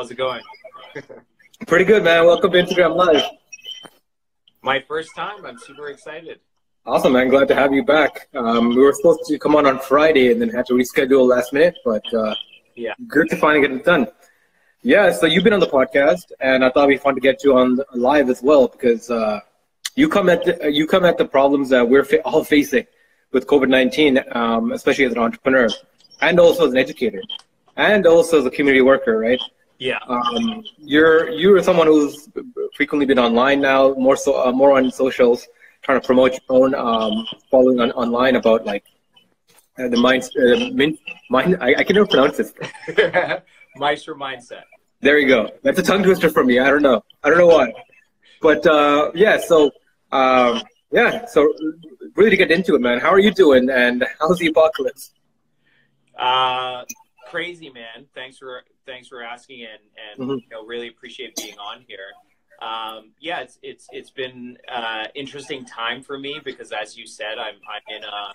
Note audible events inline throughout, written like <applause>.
How's it going? Pretty good, man. Welcome to Instagram Live. My first time. I'm super excited. Awesome, man. Glad to have you back. Um, we were supposed to come on on Friday and then had to reschedule last minute, but uh, yeah, good to finally get it done. Yeah, so you've been on the podcast, and I thought it'd be fun to get you on live as well because uh, you come at the, you come at the problems that we're fa- all facing with COVID nineteen, um, especially as an entrepreneur, and also as an educator, and also as a community worker, right? Yeah. Um, you're you're someone who's frequently been online now, more so uh, more on socials trying to promote your own um, following on, online about like uh, the mind, uh, min, mind I, I can never pronounce this. <laughs> Meister mindset. There you go. That's a tongue twister for me. I don't know. I don't know why. But uh, yeah, so um, yeah, so really to get into it, man. How are you doing? And how's the apocalypse? Uh, crazy, man. Thanks for thanks for asking, and and Mhm. you know really appreciate being on here. Um, yeah, it's it's it's been uh, interesting time for me because as you said, I'm I'm in a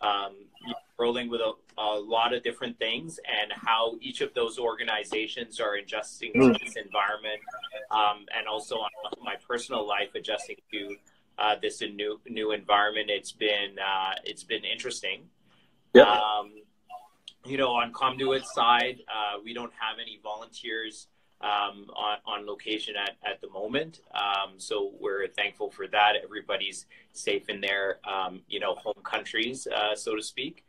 um, rolling with a, a lot of different things and how each of those organizations are adjusting to Mm. this environment um, and also on my personal life adjusting to uh, this new new environment. It's been uh, it's been interesting. Yeah. Um, you know, on Conduit's side, uh, we don't have any volunteers um, on, on location at, at the moment. Um, so we're thankful for that. Everybody's safe in their, um, you know, home countries, uh, so to speak.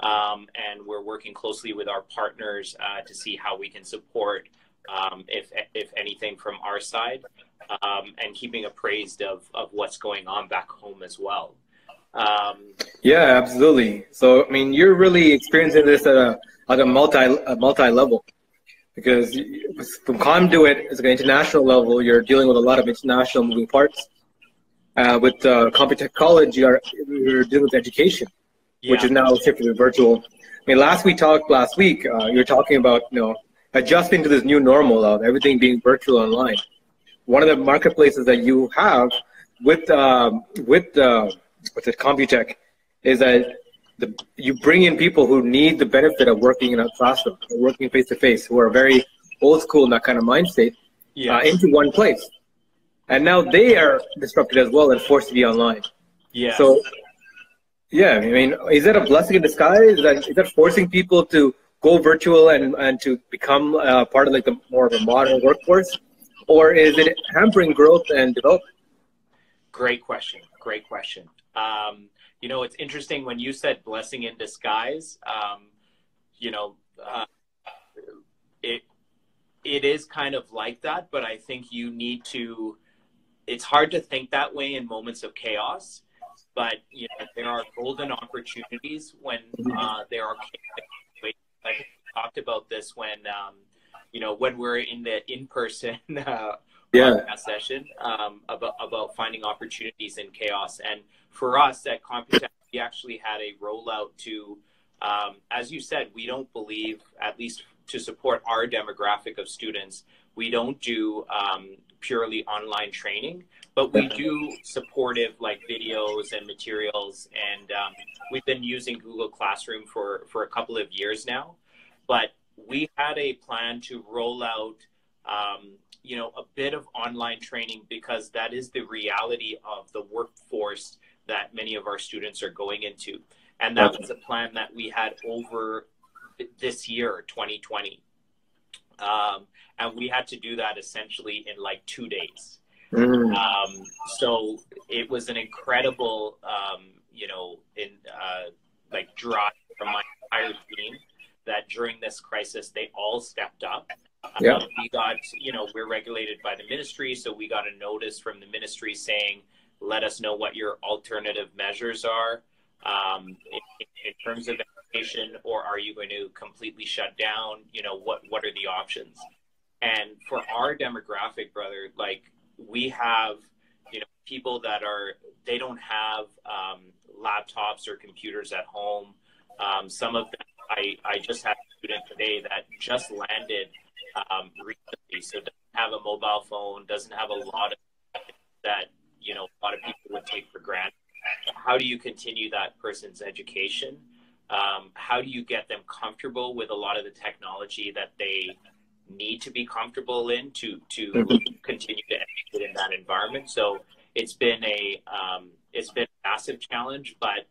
Um, and we're working closely with our partners uh, to see how we can support, um, if, if anything, from our side, um, and keeping appraised of, of what's going on back home as well. Um, Yeah, absolutely. So I mean, you're really experiencing this at a at a multi a multi level because from conduit as an international level, you're dealing with a lot of international moving parts. Uh, with uh, Computech College, you are you're dealing with education, which is now shifted to virtual. I mean, last we talked last week, uh, you were talking about you know adjusting to this new normal of everything being virtual online. One of the marketplaces that you have with um, with uh, with the Computech is that the, you bring in people who need the benefit of working in a classroom, or working face to face, who are very old school in that kind of mind state, yeah. uh, into one place. And now they are disrupted as well and forced to be online. yeah. So, yeah, I mean, is that a blessing in disguise? Is that, is that forcing people to go virtual and, and to become uh, part of like the more of a modern workforce? Or is it hampering growth and development? Great question. Great question. Um, you know, it's interesting when you said blessing in disguise. Um, you know, uh, it it is kind of like that, but I think you need to. It's hard to think that way in moments of chaos, but you know there are golden opportunities when uh, there are. I talked about this when um, you know when we're in the in person. <laughs> Uh, Yeah. podcast session um, about about finding opportunities in chaos. And for us at Computech, we actually had a rollout to, um, as you said, we don't believe, at least to support our demographic of students, we don't do um, purely online training, but we do supportive like videos and materials. And um, we've been using Google Classroom for for a couple of years now, but we had a plan to roll out um, you know, a bit of online training because that is the reality of the workforce that many of our students are going into. And that was a plan that we had over this year, 2020. Um, and we had to do that essentially in like two days. Mm. Um, so it was an incredible, um, you know, in uh, like drive from my entire team that during this crisis they all stepped up. Yeah. Um, we got, you know, we're regulated by the ministry, so we got a notice from the ministry saying, "Let us know what your alternative measures are um, in, in terms of education, or are you going to completely shut down? You know, what what are the options?" And for our demographic, brother, like we have, you know, people that are they don't have um, laptops or computers at home. Um, some of them, I I just had a student today that just landed um, recently, so doesn't have a mobile phone, doesn't have a lot of that you know a lot of people would take for granted. How do you continue that person's education? Um, how do you get them comfortable with a lot of the technology that they need to be comfortable in to to mm-hmm. continue to educate in that environment. So it's been a um, it's been a massive challenge, but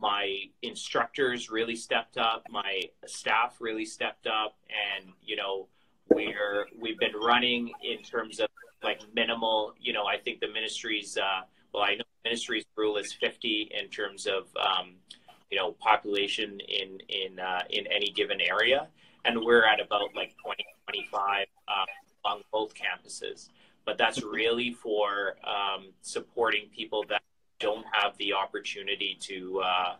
my instructors really stepped up, my staff really stepped up, and you know we're we've been running in terms of like minimal. You know, I think the ministry's uh, well, I know the ministry's rule is 50 in terms of um, you know population in in uh, in any given area, and we're at about like 20 25 uh, on both campuses. But that's really for um, supporting people that don't have the opportunity to uh,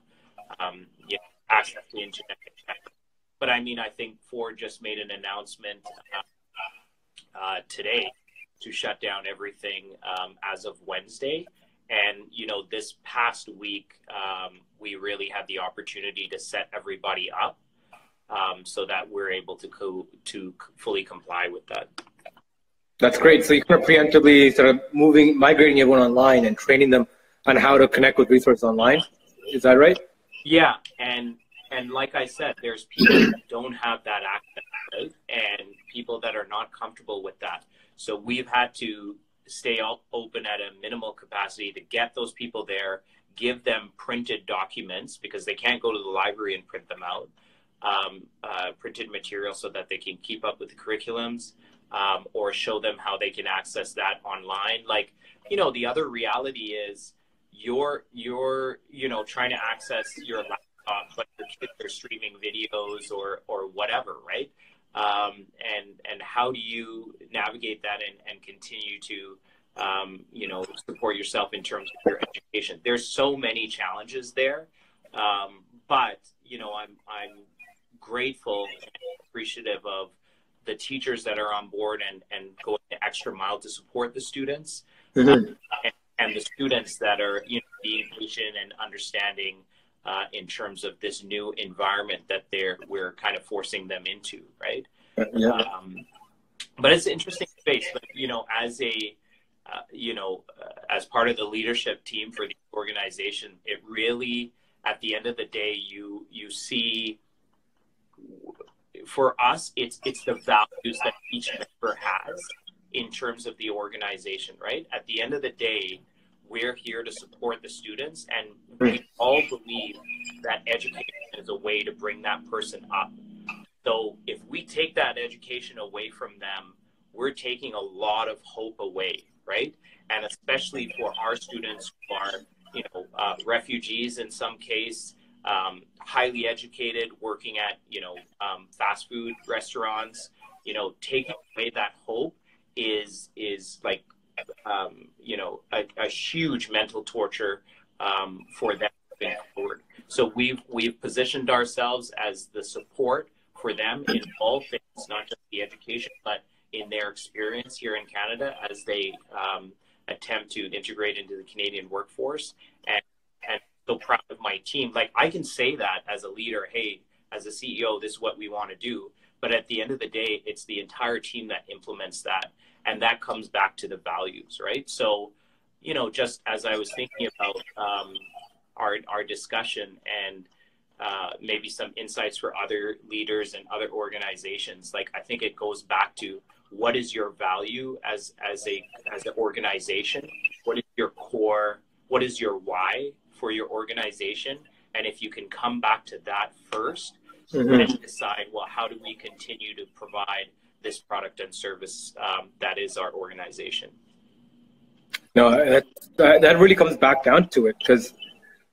um, you know, access the internet. But I mean, I think Ford just made an announcement uh, uh, today to shut down everything um, as of Wednesday. And you know, this past week, um, we really had the opportunity to set everybody up um, so that we're able to co- to fully comply with that. That's great. So you're kind of preemptively sort of moving, migrating everyone online and training them on how to connect with resources online. Is that right? Yeah, and and like I said, there's people that don't have that access, and people that are not comfortable with that. So we've had to stay open at a minimal capacity to get those people there, give them printed documents because they can't go to the library and print them out, um, uh, printed material so that they can keep up with the curriculums, um, or show them how they can access that online. Like, you know, the other reality is you're you're you know trying to access your laptop, but your kids are streaming videos or or whatever, right? Um, and and how do you navigate that and, and continue to um, you know support yourself in terms of your education? There's so many challenges there, um, but you know I'm I'm grateful and appreciative of the teachers that are on board and and going the extra mile to support the students. Mm-hmm. and, and the students that are you know, being patient and understanding uh, in terms of this new environment that they're we're kind of forcing them into, right? Yeah. Um, but it's an interesting space. But you know, as a uh, you know, uh, as part of the leadership team for the organization, it really, at the end of the day, you you see. For us, it's it's the values that each member has in terms of the organization, right? At the end of the day, we're here to support the students, and we all believe that education is a way to bring that person up. So if we take that education away from them, we're taking a lot of hope away, right? And especially for our students who are, you know, uh, refugees in some case, um, highly educated, working at, you know, um, fast food restaurants, you know, taking away that hope is is like um, you know a, a, huge mental torture um, for them moving forward. So we've we've positioned ourselves as the support for them in all things, not just the education, but in their experience here in Canada as they um, attempt to integrate into the Canadian workforce. And and so proud of my team. Like I can say that as a leader, hey, as a CEO, this is what we want to do. But at the end of the day, it's the entire team that implements that and that comes back to the values, right? So, you know, just as I was thinking about um, our our discussion and uh, maybe some insights for other leaders and other organizations, like I think it goes back to what is your value as as a as an organization? What is your core? What is your why for your organization? And if you can come back to that 1st mm-hmm. and decide, well, how do we continue to provide this product and service um, that is our organization. No, that, that really comes back down to it because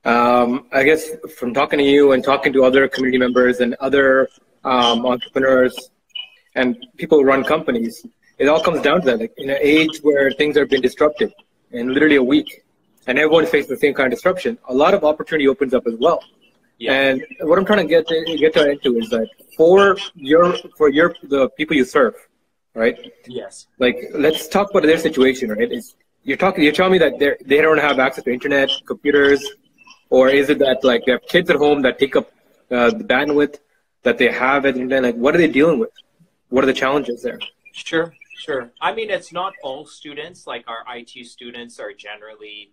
um, I guess from talking to you and talking to other community members and other um, entrepreneurs and people who run companies, it all comes down to that. Like in an age where things are being disrupted in literally a week, and everyone faces the same kind of disruption, a lot of opportunity opens up as well. Yeah. And what I'm trying to get to, get to into is that for your for your the people you serve, right? Yes. Like let's talk about their situation, right? It's, you're talking. You're telling me that they they don't have access to internet, computers, or is it that like they have kids at home that take up uh, the bandwidth that they have at internet? Like what are they dealing with? What are the challenges there? Sure, sure. I mean, it's not all students. Like our IT students are generally,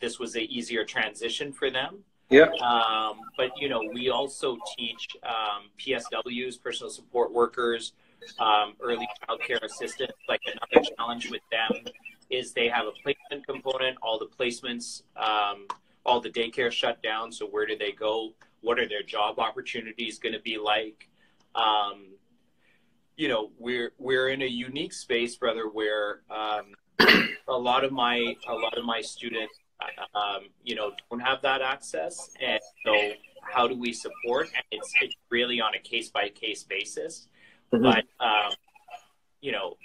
this was an easier transition for them yeah. Um, but you know, we also teach um, PSWs, personal support workers, um, early childcare assistants. Like another challenge with them is they have a placement component. All the placements, um, all the daycare shut down. So where do they go? What are their job opportunities going to be like? Um, you know, we're we're in a unique space, brother, where um, a lot of my a lot of my students, um, you know, don't have that access, and so how do we support? And it's it's really on a case by case basis, mm-hmm. but um, you know,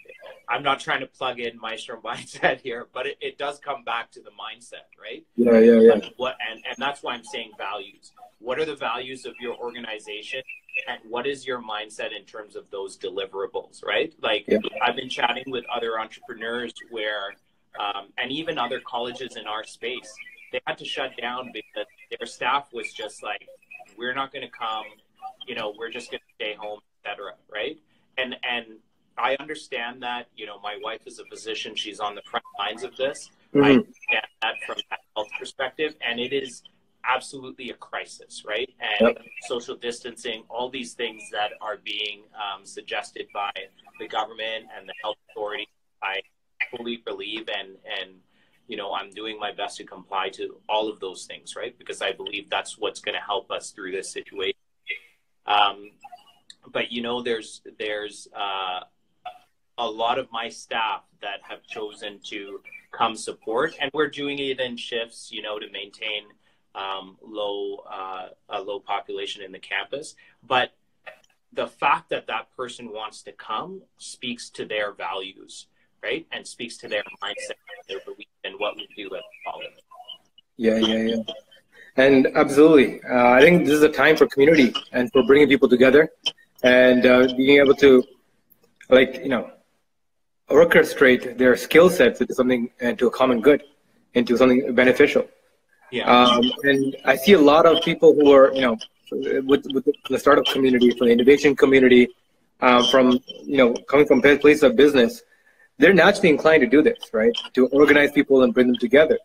I'm not trying to plug in Maestro mindset <laughs> here, but it, it does come back to the mindset, right? Yeah, yeah, yeah. what and, and that's why I'm saying values. What are the values of your organization and what is your mindset in terms of those deliverables, right? Like yeah. I've been chatting with other entrepreneurs where um, and even other colleges in our space, they had to shut down because their staff was just like, we're not going to come, you know, we're just going to stay home, etc. Right? And and I understand that. You know, my wife is a physician; she's on the front lines of this. Mm-hmm. I understand that from a health perspective, and it is absolutely a crisis, right? And yep. social distancing, all these things that are being um, suggested by the government and the health authority, I fully believe and and you know I'm doing my best to comply to all of those things, right? Because I believe that's what's going to help us through this situation. Um, but you know, there's there's uh, a lot of my staff that have chosen to come support, and we're doing it in shifts, you know, to maintain um, low uh, a low population in the campus. But the fact that that person wants to come speaks to their values, right, and speaks to their mindset, their belief in what we do at college. Yeah, yeah, yeah. And absolutely, uh, I think this is a time for community and for bringing people together and uh, being able to, like, you know, orchestrate their skill sets into something into a common good, into something beneficial. Yeah. Um, and I see a lot of people who are, you know, with, with the startup community, from the innovation community, um, from, you know, coming from places of business, they're naturally inclined to do this, right? To organize people and bring them together.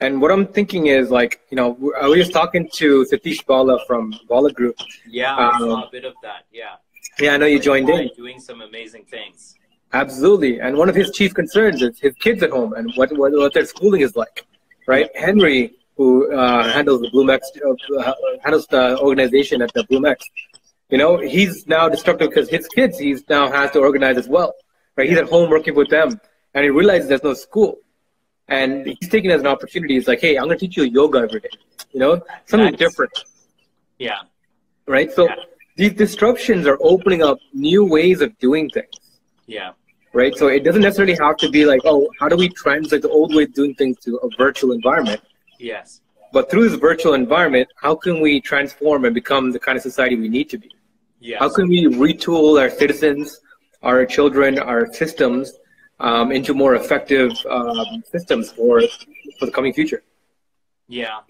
And what I'm thinking is like, you know, I was just talking to Satish Bala from Bala Group. Yeah, I saw um, a bit of that. Yeah. Yeah, I know you joined in. Doing some amazing things. Absolutely. And one of his chief concerns is his kids at home and what, what, what their schooling is like, right? Henry, who uh, handles the BloomX, uh, handles the organization at the BloomX, you know, he's now destructive because his kids, he's now has to organize as well, right? He's at home working with them and he realizes there's no school. And he's taking it as an opportunity. He's like, hey, I'm going to teach you yoga every day, you know, something different. Yeah. Right? So yeah. these disruptions are opening up new ways of doing things. Yeah right? So it doesn't necessarily have to be like, oh, how do we translate the old way of doing things to a virtual environment? Yes. But through this virtual environment, how can we transform and become the kind of society we need to be? Yes. How can we retool our citizens, our children, our systems um, into more effective um, systems for for the coming future? Yeah,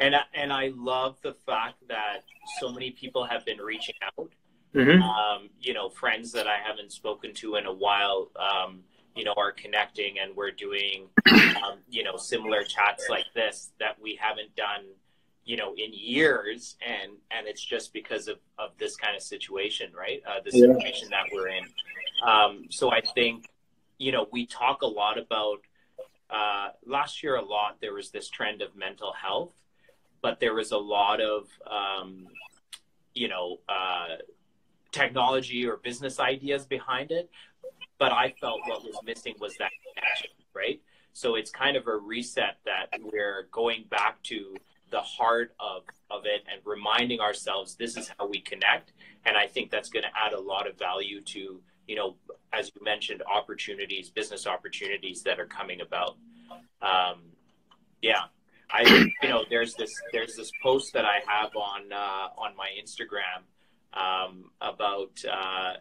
and and I love the fact that so many people have been reaching out Mm-hmm. Um, you know, friends that I haven't spoken to in a while, um, you know, are connecting and we're doing, um, you know, similar chats like this that we haven't done, you know, in years. And, and it's just because of, of this kind of situation, right? Uh, the situation yeah. that we're in. Um, so I think, you know, we talk a lot about, uh, last year a lot, there was this trend of mental health, but there was a lot of, um, you know, uh, technology or business ideas behind it. But I felt what was missing was that connection, right? So it's kind of a reset that we're going back to the heart of, of it and reminding ourselves this is how we connect. And I think that's going to add a lot of value to, you know, as you mentioned, opportunities, business opportunities that are coming about. Um, yeah. I, you know, there's this, there's this post that I have on, uh, on my Instagram um, about uh,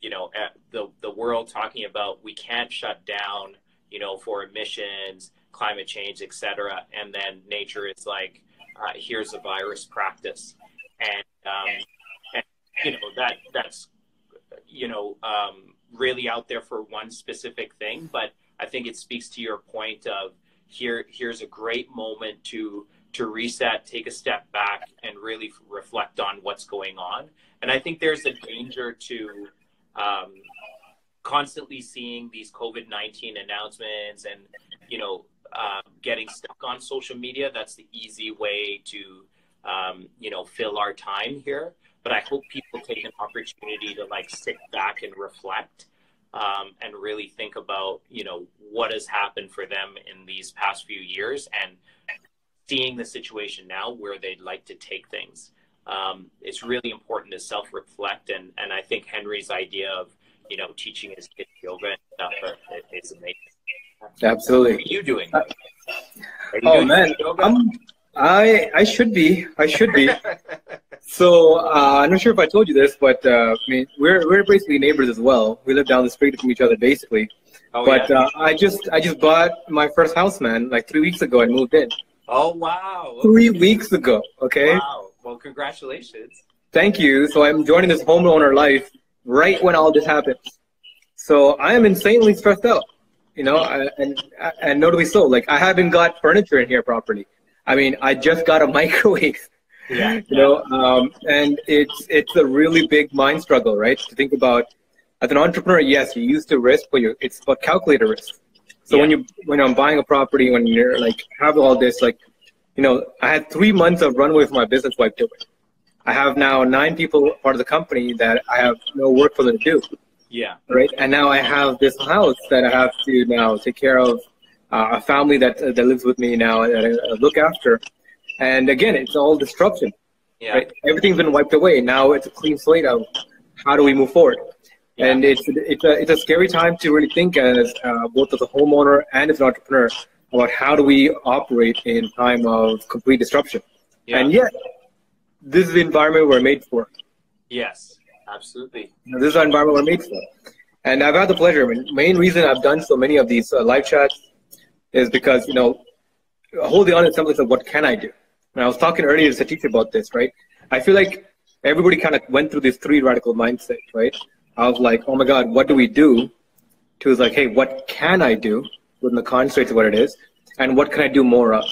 you know the the world talking about we can't shut down you know for emissions, climate change, etc. And then nature is like, uh, here's a virus practice, and, um, and you know that that's you know um, really out there for one specific thing, but I think it speaks to your point of here here's a great moment to to reset, take a step back, and really reflect on what's going on. And I think there's a danger to um, constantly seeing these COVID nineteen announcements and you know um, getting stuck on social media. That's the easy way to um, you know fill our time here. But I hope people take an opportunity to like sit back and reflect um, and really think about you know what has happened for them in these past few years and seeing the situation now where they'd like to take things. Um, it's really important to self-reflect, and and I think Henry's idea of you know teaching his kids yoga and stuff is amazing. Absolutely. What are you doing? Uh, you oh doing man, I I should be. I should be. <laughs> so uh, I'm not sure if I told you this, but uh, I mean we're we're basically neighbors as well. We live down the street from each other basically. Oh, but yeah? uh, I just I just bought my first house, man, like three weeks ago. I moved in. Oh wow! Three weeks ago. Okay. Wow. Well, congratulations. Thank you. So I'm joining this homeowner life right when all this happens. So I am insanely stressed out. You know, and and notably so. Like I haven't got furniture in here properly. I mean, I just got a <laughs> microwave. Yeah. You know, um, and it's it's a really big mind struggle, right? To think about as an entrepreneur, yes, you used to risk, but you it's about calculated risk. So yeah. when you when I'm buying a property, when you're like have all this, like, you know, I had three months of runway for my business wiped away. I have now nine people part of the company that I have no work for them to do. Yeah. Right. And now I have this house that I have to now take care of, a family that uh, that lives with me now that I look after. And again, it's all disruption. Yeah. Right? Everything's been wiped away. Now it's a clean slate of how do we move forward. Yeah. And it's it's a it's a scary time to really think as uh, both as a homeowner and as an entrepreneur about how do we operate in time of complete disruption. Yeah. And yet, this is the environment we're made for. Yes. Absolutely. This is our environment we're made for. And I've had the pleasure. I mean, main reason I've done so many of these uh, live chats is because, you know, holding on to something like, what can I do? And I was talking earlier to Satish about this, right? I feel like everybody kind of went through this three radical mindset, right? I was like, oh my God, what do we do? To is like, hey, what can I do within the constraints of what it is? And what can I do more of?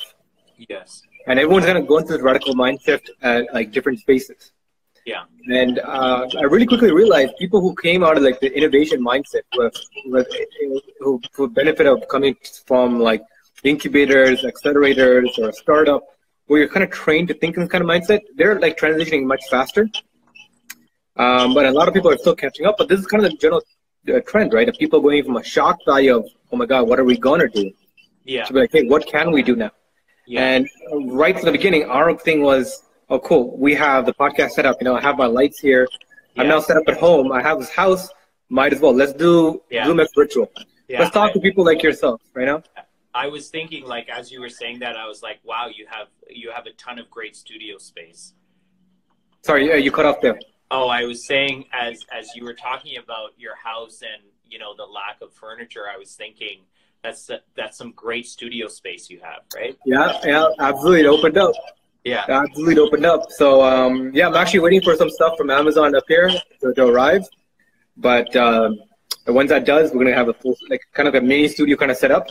Yes. And everyone's kind of going through this radical mindset at like different spaces. Yeah. And uh, I really quickly realized people who came out of like the innovation mindset, with, with, who, who benefit of coming from like incubators, accelerators, or a startup, where you're kind of trained to think in this kind of mindset, they're like transitioning much faster. Um, but a lot of people are still catching up. But this is kind of the general uh, trend, right? Of people going from a shock value of, oh my God, what are we gonna do? Yeah. To be like, hey, what can we do now? Yeah. And right from the beginning, our thing was oh, cool, we have the podcast set up. You know, I have my lights here. Yeah. I'm now set up at home. I have this house. Might as well. Let's do yeah. Zoom as virtual. Yeah, Let's talk I, to people like yourself, right now. I was thinking, like, as you were saying that, I was like, wow, you have you have a ton of great studio space. Sorry, uh, you cut off there. Oh, I was saying as as you were talking about your house and you know the lack of furniture, I was thinking that's that's some great studio space you have, right? Yeah, yeah, absolutely. It opened up. Yeah. Absolutely opened up. So um, yeah, I'm actually waiting for some stuff from Amazon up here to, to arrive. But um, once that does, we're gonna have a full like kind of a mini studio kind of set up.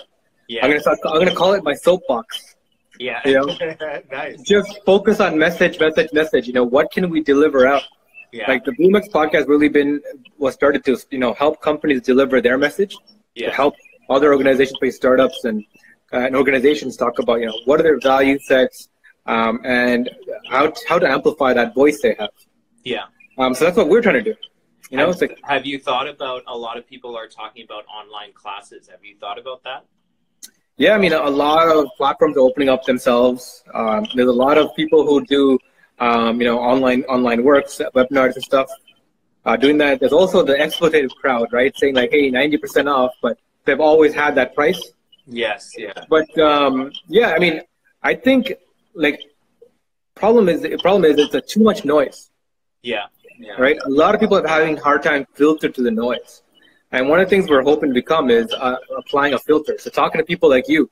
Yeah. I'm gonna start, I'm gonna call it my soapbox. Yeah. You know? <laughs> nice. Just focus on message, message, message. You know, what can we deliver out? Yeah. Like the BloomX podcast really been was started to you know help companies deliver their message. Yeah. To help other organizations, based startups and uh, and organizations talk about you know what are their value sets, um, and how how to amplify that voice they have. Yeah. Um, so that's what we're trying to do. You know, have, like, have you thought about a lot of people are talking about online classes? Have you thought about that? Yeah, I mean, a lot of platforms are opening up themselves. Um, there's a lot of people who do, um, you know, online online works, webinars and stuff. Uh, doing that. There's also the exploitative crowd, right? Saying like, hey, 90% off, but they've always had that price. Yes, yeah. But um, yeah, I mean, I think like problem is the problem is it's a too much noise. Yeah. yeah. Right. A lot of people are having hard time filter to the noise, and one of the things we're hoping to become is uh, applying a filter. So talking to people like you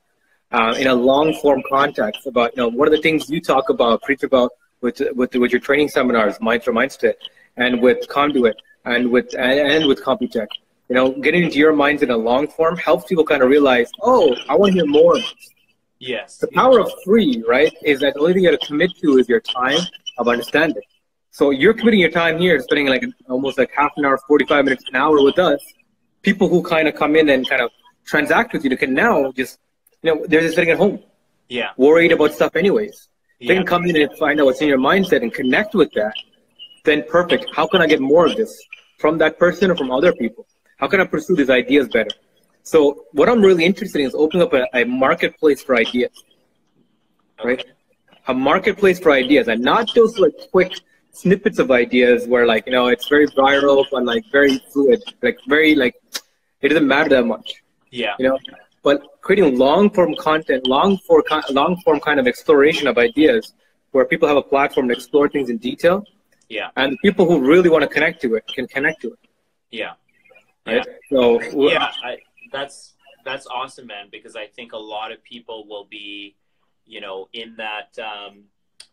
uh, in a long form context about you know what are the things you talk about, preach about with with with your training seminars, Mindset Mindset, and with Conduit, and with and, and with Computech. You know, getting into your minds in a long form helps people kind of realize, oh, I want to hear more. Yes. The power of free, right, is that the only thing you have to commit to is your time of understanding. So you're committing your time here, spending like almost like half an hour, 45 minutes, an hour with us. People who kind of come in and kind of transact with you can now just, you know, they're just sitting at home. Yeah. Worried about stuff anyways. Yeah. They can come in and find out what's in your mindset and connect with that. Then perfect. How can I get more of this from that person or from other people? How can I pursue these ideas better? So what I'm really interested in is opening up a, a marketplace for ideas, right? Okay. A marketplace for ideas, and not just like quick snippets of ideas where like you know it's very viral but like very fluid, like very like it doesn't matter that much, Yeah. you know. But creating long form content, long form long form kind of exploration of ideas, where people have a platform to explore things in detail, Yeah. and people who really want to connect to it can connect to it, Yeah. right? So yeah I, that's that's awesome man because i think a lot of people will be you know in that um,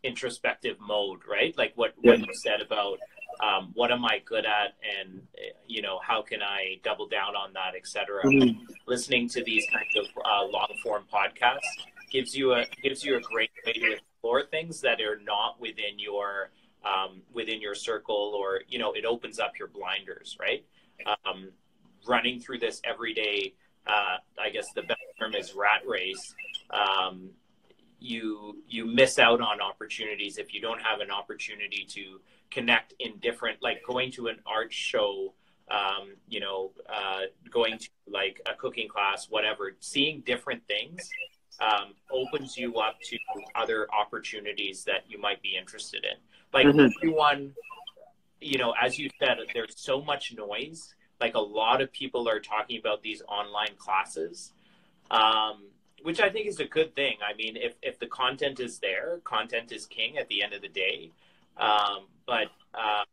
introspective mode right? Like what, what you said about um, what am i good at and you know how can i double down on that etc Mhm. listening to these kinds of uh, long form podcasts gives you a gives you a great way to explore things that are not within your um, within your circle or you know it opens up your blinders right? Um, running through this every day uh, i guess the best term is rat race um, you you miss out on opportunities if you don't have an opportunity to connect in different like going to an art show um, you know uh, going to like a cooking class whatever seeing different things um, opens you up to other opportunities that you might be interested in like Mhm. everyone you know as you said there's so much noise like a lot of people are talking about these online classes um, which I think is a good thing. I mean, if, if the content is there, content is king at the end of the day. Um, but uh,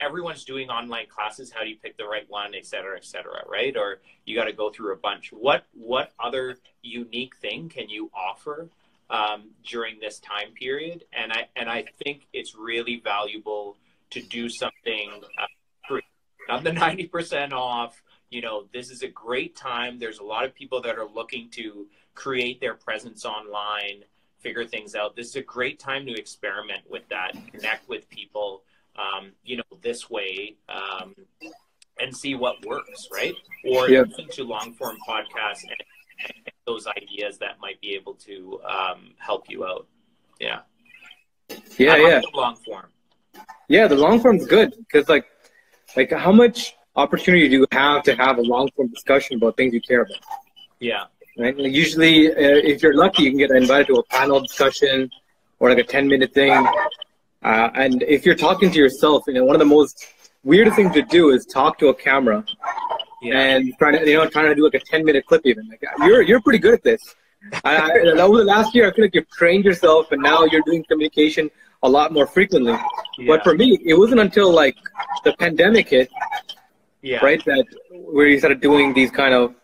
everyone's doing online classes. How do you pick the right one, et cetera, et cetera, right? Or you got to go through a bunch. What what other unique thing can you offer um, during this time period? And I and I think it's really valuable to do something uh, not the <laughs> ninety percent off. You know, this is a great time. There's a lot of people that are looking to create their presence online, figure things out. This is a great time to experiment with that, connect with people, um, you know, this way, um, and see what works, right? Or Yeah. listen to long form podcasts and, and those ideas that might be able to um, help you out. Yeah. yeah, I like yeah. the long form. Yeah, the long form's good because like, like how much opportunity do you have to have a long form discussion about things you care about? Yeah. Right? Like usually, uh, if you're lucky, you can get invited to a panel discussion or like a 10 minute thing. Uh, and if you're talking to yourself, you know, one of the most weirdest things to do is talk to a camera Yeah. and trying to, you know, trying to do like a 10 minute clip even. Like, you're, you're pretty good at this. I, I, over the last year, I feel like you've trained yourself and now you're doing communication a lot more frequently. yeah. But for me, it wasn't until like the pandemic hit, yeah. right, that where you started doing these kind of,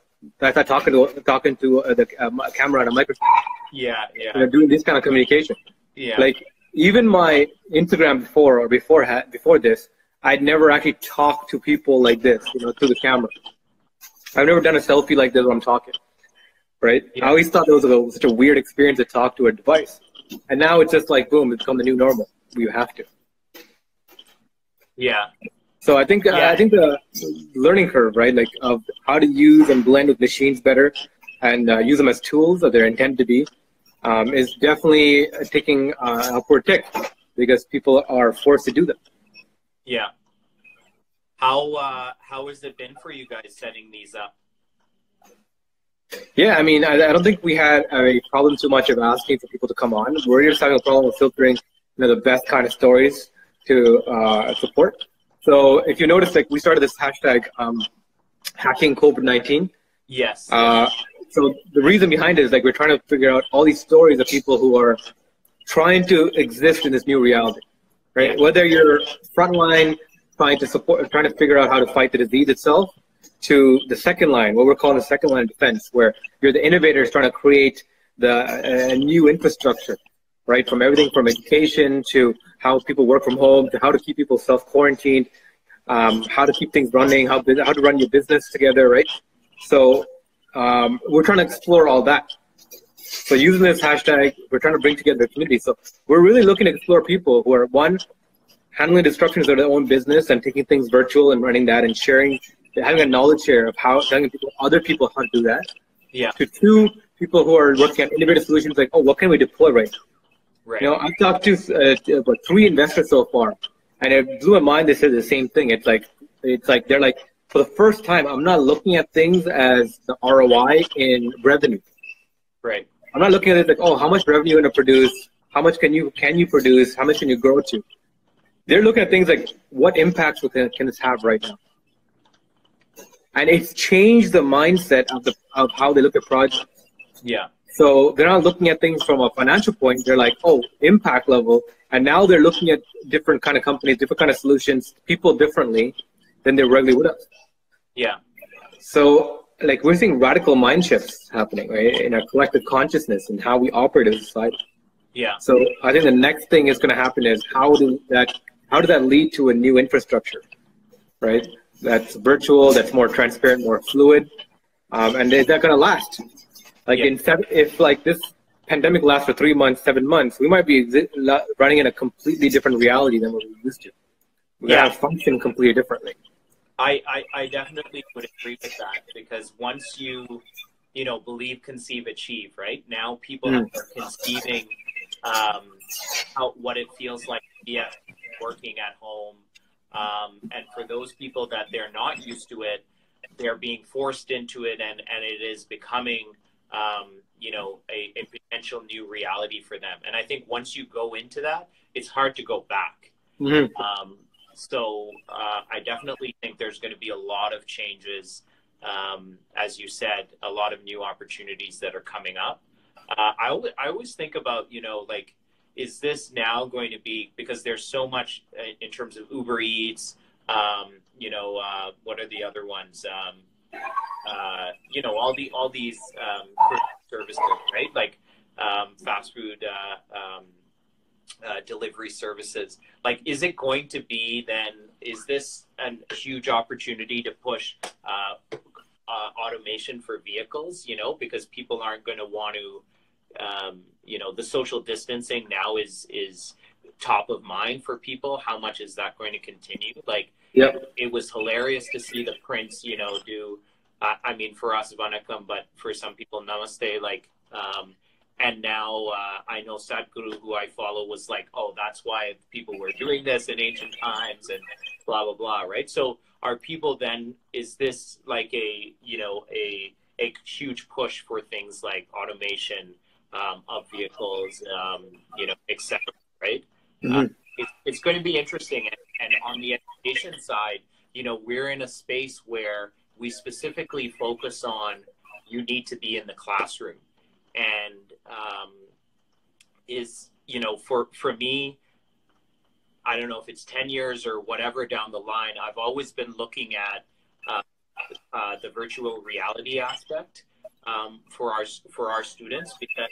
I started talking to talking to uh, the um, camera and a microphone, Yeah. you Yeah. know, doing this kind of communication. Yeah. Like even my Instagram before or before ha- before this, I'd never actually talked to people like this, you know, through the camera. I've never done a selfie like this when I'm talking, right? Yeah. I always thought it was a, such a weird experience to talk to a device, and now it's just like boom, it's become the new normal. You have to. yeah. So I think uh, Yeah. I think the learning curve, right, like of how to use and blend with machines better, and uh, use them as tools that they're intended to be, um, is definitely uh, taking uh, an upward tick because people are forced to do them. Yeah. How uh, how has it been for you guys setting these up? Yeah, I mean, I, I don't think we had a problem too much of asking for people to come on. We're just having a problem with filtering, you know, the best kind of stories to uh, support. So if you notice, like we started this hashtag um, hacking COVID nineteen. Yes. Uh, so the reason behind it is like we're trying to figure out all these stories of people who are trying to exist in this new reality, right? Whether you're frontline trying to support, trying to figure out how to fight the disease itself, to the second line, what we're calling the second line of defense, where you're the innovators trying to create the new infrastructure, right? From everything from education to how people work from home to how to keep people self quarantined, um, how to keep things running, how how to run your business together, right? So um, we're trying to explore all that. So using this hashtag, we're trying to bring together the community. So we're really looking to explore people who are one handling disruptions of their own business and taking things virtual and running that and sharing, having a knowledge share of how telling people, other people how to do that. Yeah. To two people who are working on innovative solutions, like, oh, what can we deploy right now? Right. You know, I've talked to uh, about three investors so far, and it blew my mind. They said the same thing. It's like, it's like they're like, for the first time, I'm not looking at things as the ROI in revenue. Right. I'm not looking at it like, oh, how much revenue you going to produce? How much can you can you produce? How much can you grow to? They're looking at things like what impacts can this have right now, and it's changed the mindset of the of how they look at projects. Yeah. So they're not looking at things from a financial point. They're like, oh, impact level, and now they're looking at different kind of companies, different kind of solutions, people differently than they regularly would have. Yeah. So like we're seeing radical mind shifts happening right in our collective consciousness and how we operate as a society. Yeah. So I think the next thing is going to happen is how do that how does that lead to a new infrastructure, right? That's virtual, that's more transparent, more fluid, um, and is that going to last? Like yeah. in seven, if like this pandemic lasts for three months, seven months, we might be running in a completely different reality than what we used to. We yeah. to function completely differently. I, I, I definitely would agree with that because once you, you know, believe, conceive, achieve, right? Now people mm. are conceiving um, how, what it feels like to be at, working at home. Um, and for those people that they're not used to it, they're being forced into it and, and it is becoming, um, you know, a, a potential new reality for them. And I think once you go into that, it's hard to go back. Mm-hmm. Um, so uh, I definitely think there's going to be a lot of changes. Um, as you said, a lot of new opportunities that are coming up. Uh, I, always, I always think about, you know, like, is this now going to be, because there's so much uh, in terms of Uber Eats, um, you know, uh, what are the other ones? Um, uh, you know, all the all these um, services, right? Like um, fast food uh, um, uh, delivery services. Like, is it going to be then? Is this a huge opportunity to push uh, automation for vehicles? You know, because people aren't going to want to. Um, you know, the social distancing now is is top of mind for people. How much is that going to continue? Like, yep. it was hilarious to see the prince, you know, do. Uh, I mean, for us, Vanakkam, but for some people, Namaste. Like, um, and now uh, I know Sadhguru, who I follow, was like, "Oh, that's why people were doing this in ancient times," and blah blah blah. Right? So, are people then? Is this like a you know a a huge push for things like automation um, of vehicles, um, you know, etc. Right? Mm-hmm. Uh, it, it's going to be interesting, and, and on the education side, you know, we're in a space where we specifically focus on you need to be in the classroom and um, is you know for for me i don't know if it's 10 years or whatever down the line i've always been looking at uh, uh, the virtual reality aspect um, for our for our students because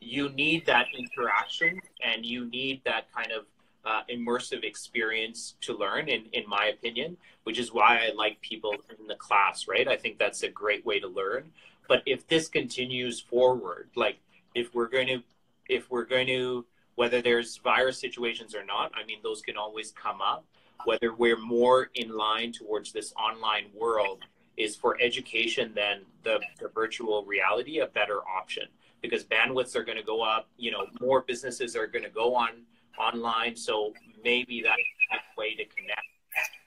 you need that interaction and you need that kind of uh, immersive experience to learn in, in my opinion which is why i like people in the class right i think that's a great way to learn but if this continues forward, like if we're going to, if we're going to, whether there's virus situations or not, I mean, those can always come up. Whether we're more in line towards this online world is for education than the, the virtual reality a better option because bandwidths are going to go up. You know, more businesses are going to go on online, so maybe that's a way to connect.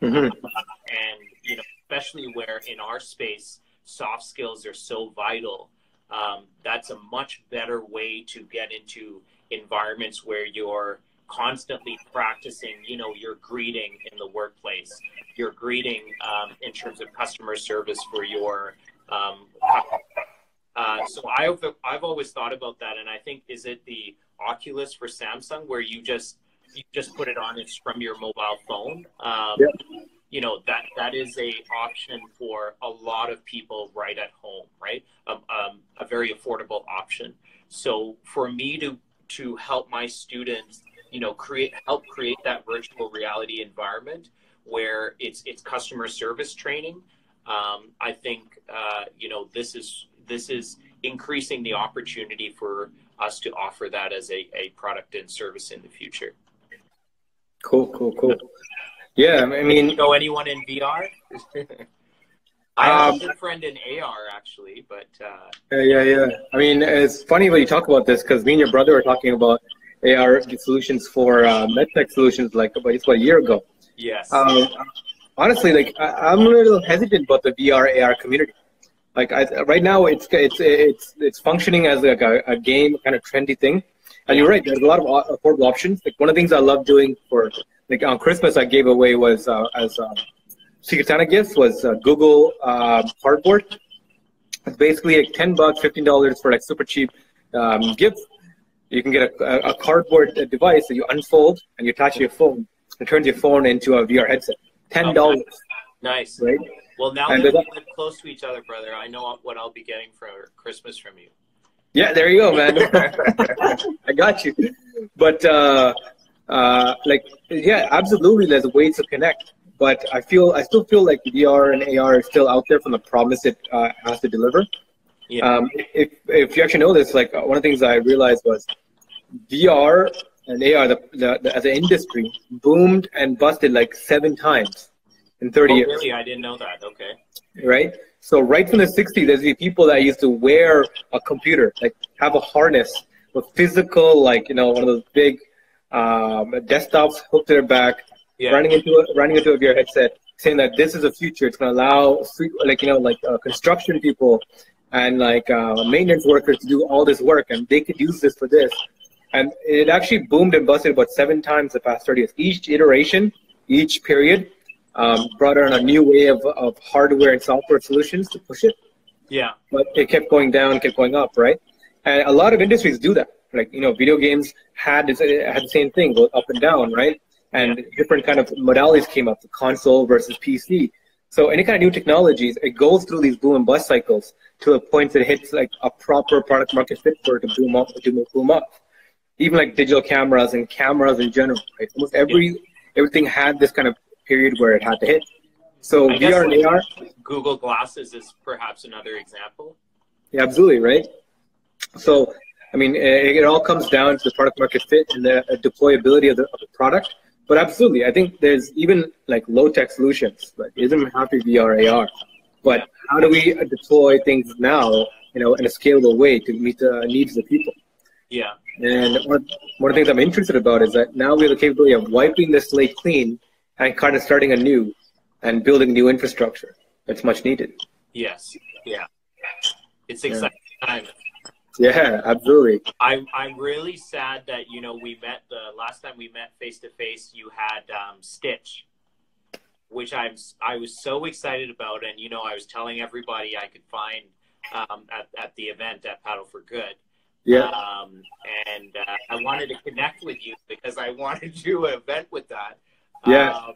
Mm-hmm. and you know, especially where in our space soft skills are so vital. Um, that's a much better way to get into environments where you're constantly practicing, you know, your greeting in the workplace, your greeting um, in terms of customer service for your. Um, uh, so I've I've always thought about that, and I think is it the Oculus for Samsung where you just you just put it on it's from your mobile phone. Um, yep you know that that is a option for a lot of people right at home right um, um, a very affordable option so for me to to help my students you know create help create that virtual reality environment where it's it's customer service training um, i think uh, you know this is this is increasing the opportunity for us to offer that as a, a product and service in the future Cool, cool, cool. Yeah, I mean, you know anyone in VR? <laughs> I have um, a good friend in AR actually, but uh... yeah, yeah, yeah. I mean, it's funny when you talk about this because me and your brother were talking about AR solutions for uh, MedTech solutions like about, about a year ago. Yes. Um, honestly, like I, am a little hesitant about the VR AR community. Like I, right now, it's it's it's it's functioning as like a, a game kind of trendy thing. And you're right. There's a lot of affordable options. Like one of the things I love doing for like on Christmas, I gave away was uh, as uh, Secret Santa gifts was uh, Google uh, Cardboard. It's basically like ten bucks, fifteen dollars for like super cheap um, gifts. You can get a, a, cardboard device that you unfold and you attach to your phone. and turns your phone into a VR headset. Ten dollars. Nice. Right. Well, now and that we live close to each other, brother, I know what I'll be getting for Christmas from you. Yeah, there you go, man. <laughs> I got you. But uh, uh, like, yeah, absolutely. There's ways to connect but I feel I still feel like VR and AR is still out there from the promise it uh, has to deliver. Yeah. Um, if if you actually know this, like one of the things I realized was VR and AR, the, the, the, as an industry, boomed and busted like seven times in 30 oh, years. Really, I didn't know that. Okay. Right. So right from the 60s, there's the people that used to wear a computer, like have a harness with physical, like you know, one of those big um, desktops hooked to their back, yeah. running into a, running into a VR headset, saying that this is the future. It's going to allow free, like you know like uh, construction people and like uh, maintenance workers to do all this work, and they could use this for this. And it actually boomed and busted about seven times the past 30 years. Each iteration, each period, um, brought on a new way of, of hardware and software solutions to push it. Yeah. But it kept going down, kept going up, right? And a lot of industries do that. Like you know, video games had this, had the same thing, go up and down, right? and yeah. different kind of modalities came up, the console versus PC. So any kind of new technologies, it goes through these boom and bust cycles to a point that it hits like a proper product market fit for it to boom up, to boom up. Even like digital cameras and cameras in general, right? Almost every yeah. everything had this kind of period where it had to hit. So I VR and AR. Google Glasses is perhaps another example. Yeah, absolutely, right? So, I mean, it, it all comes down to the product market fit and the uh, deployability of the, of the product but absolutely, I think there's even like low tech solutions, but it doesn't have to be VR AR. But how do we uh, deploy things now, you know, in a scalable way to meet the needs of the people? Yeah. And one, one of the things I'm interested about is that now we have the capability of wiping the slate clean and kind of starting anew and building new infrastructure that's much needed. Yes. Yeah. It's exciting yeah. time. Yeah, absolutely. I'm I'm really sad that you know we met the last time we met face to face. You had um, Sitch, which I'm I was so excited about, and you know I was telling everybody I could find um, at at the event at Paddle for Good. Yeah. Um, and uh, I wanted to connect with you because I <laughs> wanted to do an event with that. Yeah. Um,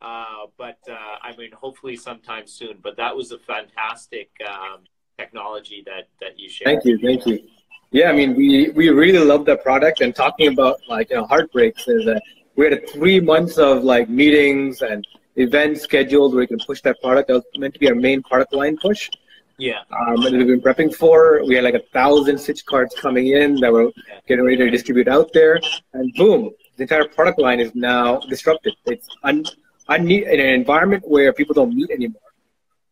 uh, but uh, I mean, hopefully sometime soon. But that was a fantastic um, technology that that you share. Thank you, thank you. Yeah, I mean, we we really love that product. And talking about like you know, heartbreaks is that we had three months of like meetings and events scheduled where we can push that product. That was meant to be our main product line push. Yeah. Um, and we've been prepping for. We had like a thousand Sitch cards coming in that we're getting ready to distribute out there, and boom, the entire product line is now disrupted. It's un, un- in an environment where people don't meet anymore.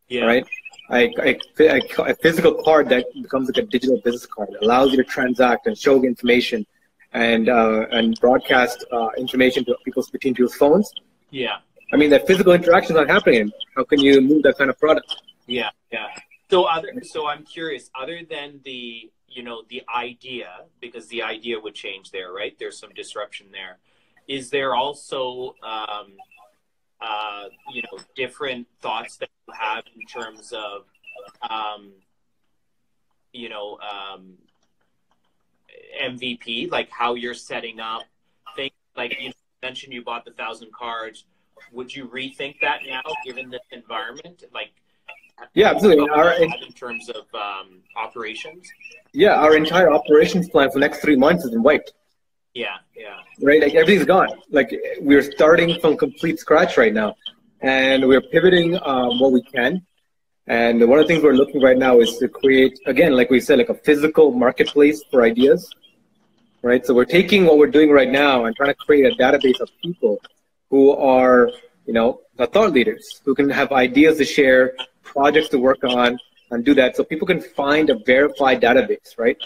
Yeah. Right a, a, a, physical card that becomes like a digital business card. It allows you to transact and show information and uh, and broadcast uh, information to people's between people's phones. Yeah. I mean, that physical interaction is not happening. How can you move that kind of product? Yeah, yeah. So other, so I'm curious. Other than the, you know, the idea, because the idea would change there, right? There's some disruption there. Is there also um, uh, you know, different thoughts that you have in terms of, um, you know, um, MVP, like how you're setting up things. Like you mentioned, you bought the thousand cards. Would you rethink that now, given this environment? Like, yeah, absolutely. Our, in terms of um, operations. Yeah, our entire operations plan for the next three months has been wiped. Yeah, yeah. Right, like everything's gone. Like we're starting from complete scratch right now, and we're pivoting um, what we can. And one of the things we're looking right now is to create, again, like we said, like a physical marketplace for ideas, right? So we're taking what we're doing right now and trying to create a database of people who are, you know, the thought leaders who can have ideas to share, projects to work on, and do that. So people can find a verified database, right?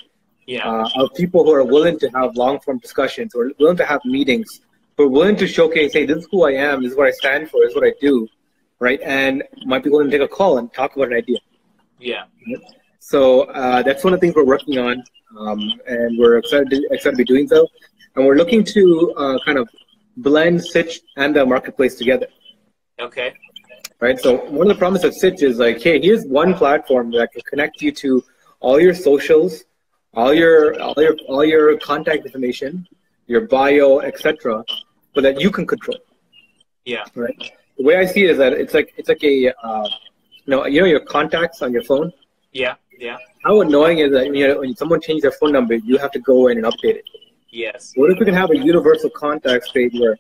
Yeah. Uh, of people who are willing to have long form discussions or willing to have meetings, who are willing to showcase, hey, this is who I am, this is what I stand for, this is what I do, right? And might be willing to take a call and talk about an idea. Yeah. So uh, that's one of the things we're working on, um, and we're excited to, excited to be doing so. And we're looking to uh, kind of blend Sitch and the marketplace together. Okay. Right. So one of the promises of Sitch is like, hey, here's one platform that can connect you to all your socials, all your all your all your contact information, your bio, etc., but that you can control. Yeah. Right. The way I see it is that it's like it's like a uh, you know you know your contacts on your phone. Yeah. Yeah. How annoying is that you know, when someone changes their phone number, you have to go in and update it. Yes. What if we can have a universal contact page where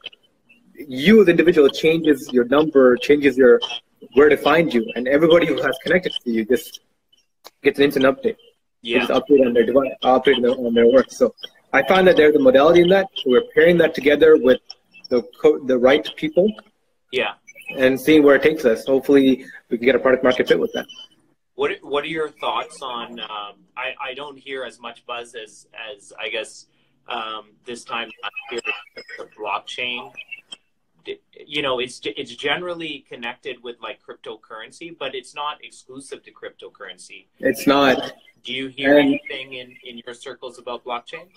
you, the individual, changes your number, changes your where to find you, and everybody who has connected to you just gets an instant update. Yeah. Just update on their device, update on their, on their work. So I find that there's a modality in that. So we're pairing that together with the co- the right people Yeah. and seeing where it takes us. Hopefully, we can get a product market fit with that. What What are your thoughts on? Um, I I don't hear as much buzz as as I guess um, this time last year the blockchain. You know, it's it's generally connected with like cryptocurrency, but it's not exclusive to cryptocurrency. It's not. Do you hear And- anything in in your circles about blockchain?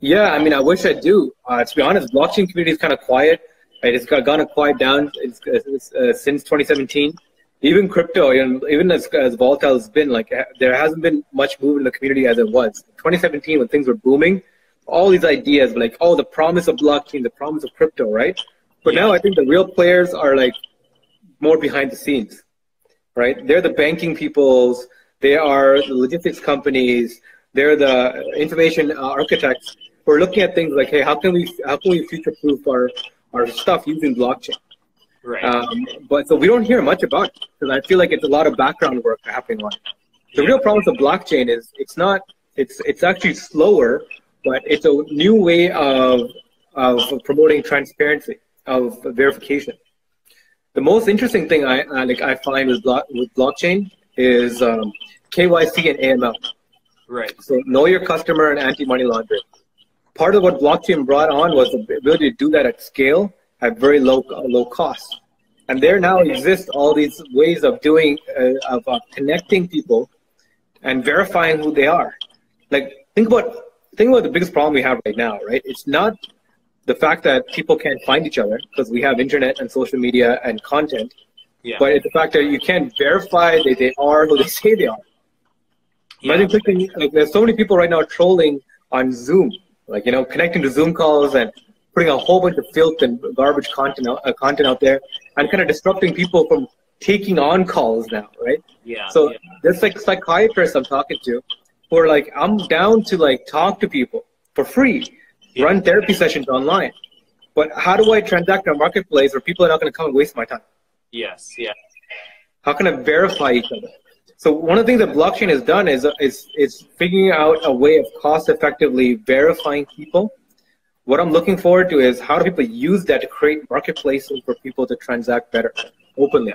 Yeah, I mean, I wish I do. Uh, to be honest, blockchain community is kind of quiet. Right? It's got, gone quiet down it's, it's, uh, since 2017. Even crypto, you know, even as, as volatile as it's been, like there hasn't been much movement in the community as it was. 2017, when things were booming, all these ideas like, oh, the promise of blockchain, the promise of crypto, right? But Yeah. now I think the real players are like more behind the scenes, right? They're the banking peoples, they are the logistics companies, they're the information uh, architects. We're looking at things like, hey, how can we how can we future proof our our stuff using blockchain? Right. Um, but so we don't hear much about it because I feel like it's a lot of background work happening on it. The real problem with blockchain is it's not it's it's actually slower, but it's a new way of of promoting transparency of verification. The most interesting thing I, I like I find with block with blockchain is um, KYC and AML. right. So know your customer and anti-money laundering. Part of what blockchain brought on was the ability to do that at scale at very low low cost. And there now exist all these ways of doing uh, of uh, connecting people and verifying who they are. Like think about think about the biggest problem we have right now, right? It's not the fact that people can't find each other because we have internet and social media and content, Yeah. but it's the fact that you can't verify that they are who they say they are. yeah. Imagine clicking, like, there's so many people right now trolling on Zoom, like, you know, connecting to Zoom calls and putting a whole bunch of filth and garbage content out, uh, content out there and kind of disrupting people from taking on calls now, right? yeah. So yeah. there's like psychiatrists I'm talking to who are like, I'm down to like talk to people for free, Yeah. run therapy sessions online. But how do I transact on a marketplace where people are not going to come and waste my time? yes. Yeah. How can I verify each other? So one of the things that blockchain has done is is is figuring out a way of cost effectively verifying people. What I'm looking forward to is how do people use that to create marketplaces for people to transact better, openly,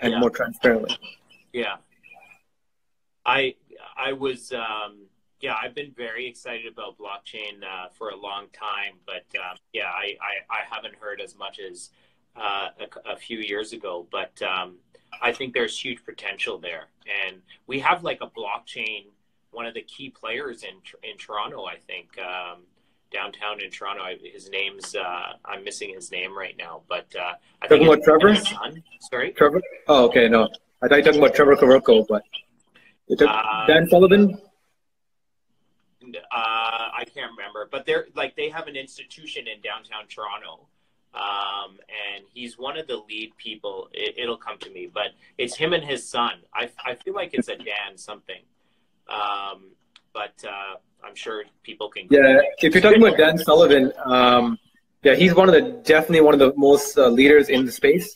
and Yeah. more transparently. Yeah. I I was um, yeah I've been very excited about blockchain uh, for a long time, but um, yeah I, I, I haven't heard as much as uh, a, a few years ago. But um, I think there's huge potential there, and we have like a blockchain one of the key players in in Toronto. I think um, downtown in Toronto. I, his name's uh, I'm missing his name right now, but uh, I Talking think about Trevor? Sorry. Trevor? Oh, okay, no. I thought you were talking about Trevor Kavarko, but Uh, Dan Sullivan. Uh, I can't remember, but they're like they have an institution in downtown Toronto, um, and he's one of the lead people. It, it'll come to me, but it's him and his son. I, I feel like it's a Dan something, um, but uh, I'm sure people can. Yeah, if you're talking about Dan Sullivan, um, yeah, he's one of the definitely one of the most uh, leaders in the space.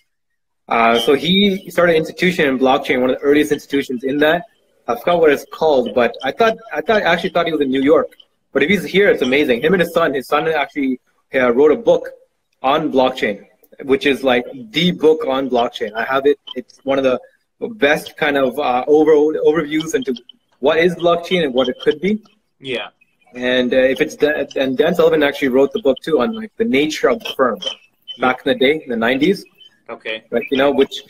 Uh, so he started an institution in blockchain, one of the earliest institutions in that. I forgot what it's called, but I thought I thought I actually thought he was in New York, But if he's here, it's amazing. Him and his son, his son actually uh, wrote a book on blockchain, which is like the book on blockchain. I have it. It's one of the best kind of uh, over overviews into what is blockchain and what it could be. Yeah. And uh, if it's Dan, and Dan Sullivan actually wrote the book too on like the nature of the firm back in the day, in the 90s. Okay. Like you know, which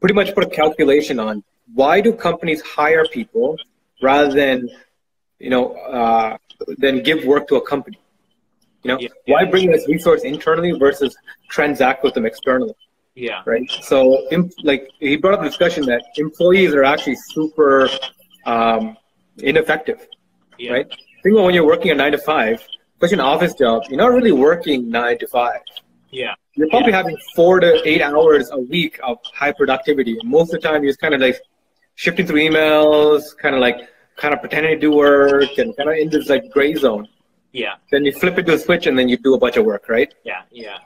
pretty much put a calculation on why do companies hire people rather than you know uh, than give work to a company. You know, yeah. why bring this resource internally versus transact with them externally? Yeah. Right. So, like he brought up the discussion that employees are actually super um, ineffective. Yeah. Right. Think about when you're working a nine to five, especially an office job. You're not really working nine to five. Yeah. You're probably yeah. having four to eight hours a week of high productivity. Most of the time, you're just kind of like shifting through emails, kind of like kind of pretending to do work, and kind of in this like gray zone. Yeah. Then you flip it to a switch, and then you do a bunch of work, right? Yeah. Yeah.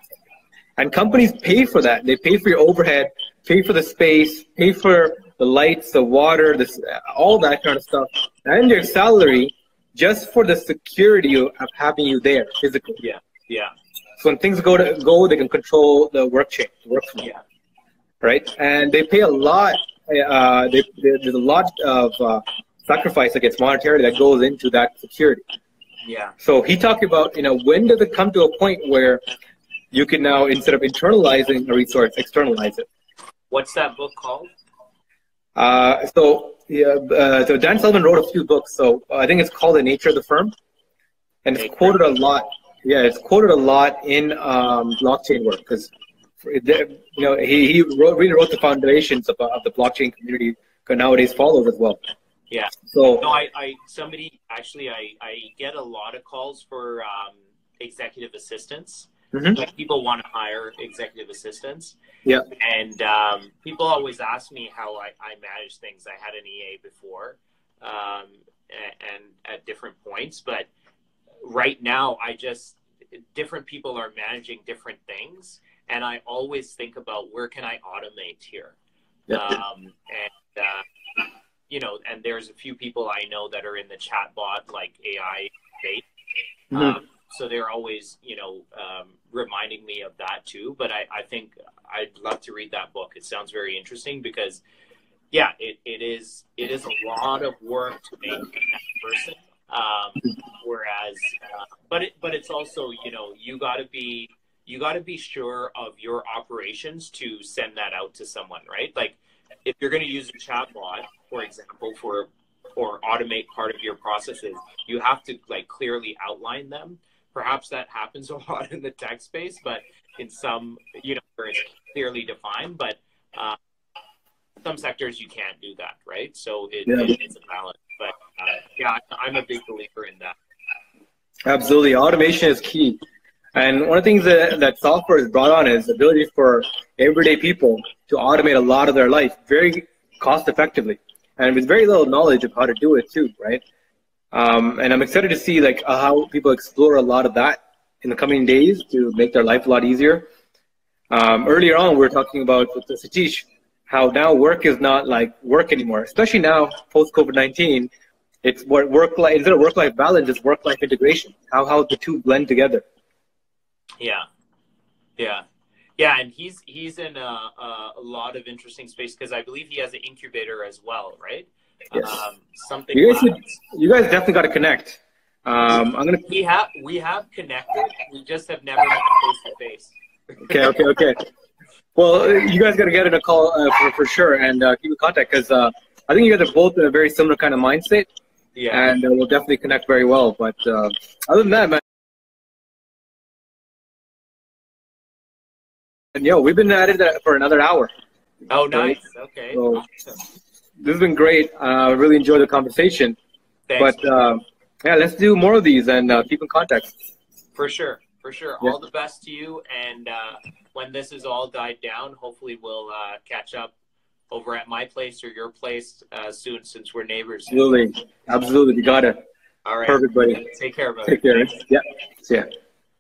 And companies pay for that. They pay for your overhead, pay for the space, pay for the lights, the water, this, all that kind of stuff, and your salary just for the security of having you there physically. Yeah, yeah. So when things go to go, they can control the work chain, the workflow. Yeah. Right, and they pay a lot. Uh, they, they, there's a lot of uh, sacrifice that gets monetary that goes into that security. Yeah. So he talked about, you know, when does it come to a point where you can now, instead of internalizing a resource, externalize it. What's that book called? Uh, so yeah, uh, so Dan Sullivan wrote a few books. So I think it's called The Nature of the Firm, and it's quoted a lot. Yeah, it's quoted a lot in um, blockchain work because you know he, he wrote, really wrote the foundations of, of the blockchain community nowadays follows as well. Yeah. So no, I, I somebody actually I, I get a lot of calls for um, executive assistants Mm-hmm. Like people want to hire executive assistants. Yeah. And um, people always ask me how I, I manage things. I had an EA before, um, and, and at different points, but right now I just different people are managing different things, and I always think about where can I automate here. Um, and uh, you know, and there's a few people I know that are in the chatbot like AI space. Mm-hmm. Um, so they're always, you know, um, reminding me of that too. But I, I think I'd love to read that book. It sounds very interesting because, yeah, it, it is it is a lot of work to make that person. Um, whereas, uh, but it, but it's also, you know, you got to be you got to be sure of your operations to send that out to someone, right? Like if you're going to use a chatbot, for example, for or automate part of your processes, you have to like clearly outline them perhaps that happens <laughs> a lot in the tech space, but in some, you know, where it's clearly defined, but uh, some sectors you can't do that, right? So it, yeah. it, it's a balance. But uh, yeah, I'm a big believer in that. Absolutely. Automation is key. And one of the things that, that software has brought on is the ability for everyday people to automate a lot of their life very cost effectively and with very little knowledge of how to do it too, right? Um, and I'm excited to see like how people explore a lot of that in the coming days to make their life a lot easier. Um, earlier on, we were talking about with Satish how now work is not like work anymore, especially now post COVID 19. It's work life instead of work life balance, it's work life integration. How how the two blend together. Yeah, yeah, yeah, and he's he's in a, a, lot of interesting space because I believe he has an incubator as well, right? Yes. Um, something. You guys, should, you guys definitely got to connect. Um, I'm gonna. We have we have connected. We just have never met face to face. Okay, okay, okay. Well, you guys got to get in a call uh, for, for sure and uh, keep in contact because uh, I think you guys are both in a very similar kind of mindset. Yeah. And uh, we'll definitely connect very well. But uh, other than that, man. And yo, we've been at it for another hour. Oh, nice. Okay. So, awesome this has been great. Uh, I uh, really enjoyed the conversation. Thanks. But uh, yeah, let's do more of these and uh, keep in contact. For sure, for sure. Yeah. All the best to you. And uh, when this is all died down, hopefully we'll uh, catch up over at my place or your place uh, soon, since we're neighbors. Absolutely, absolutely. You got it. All right. Perfect, buddy. Take care, buddy. Take care. Yeah. See ya.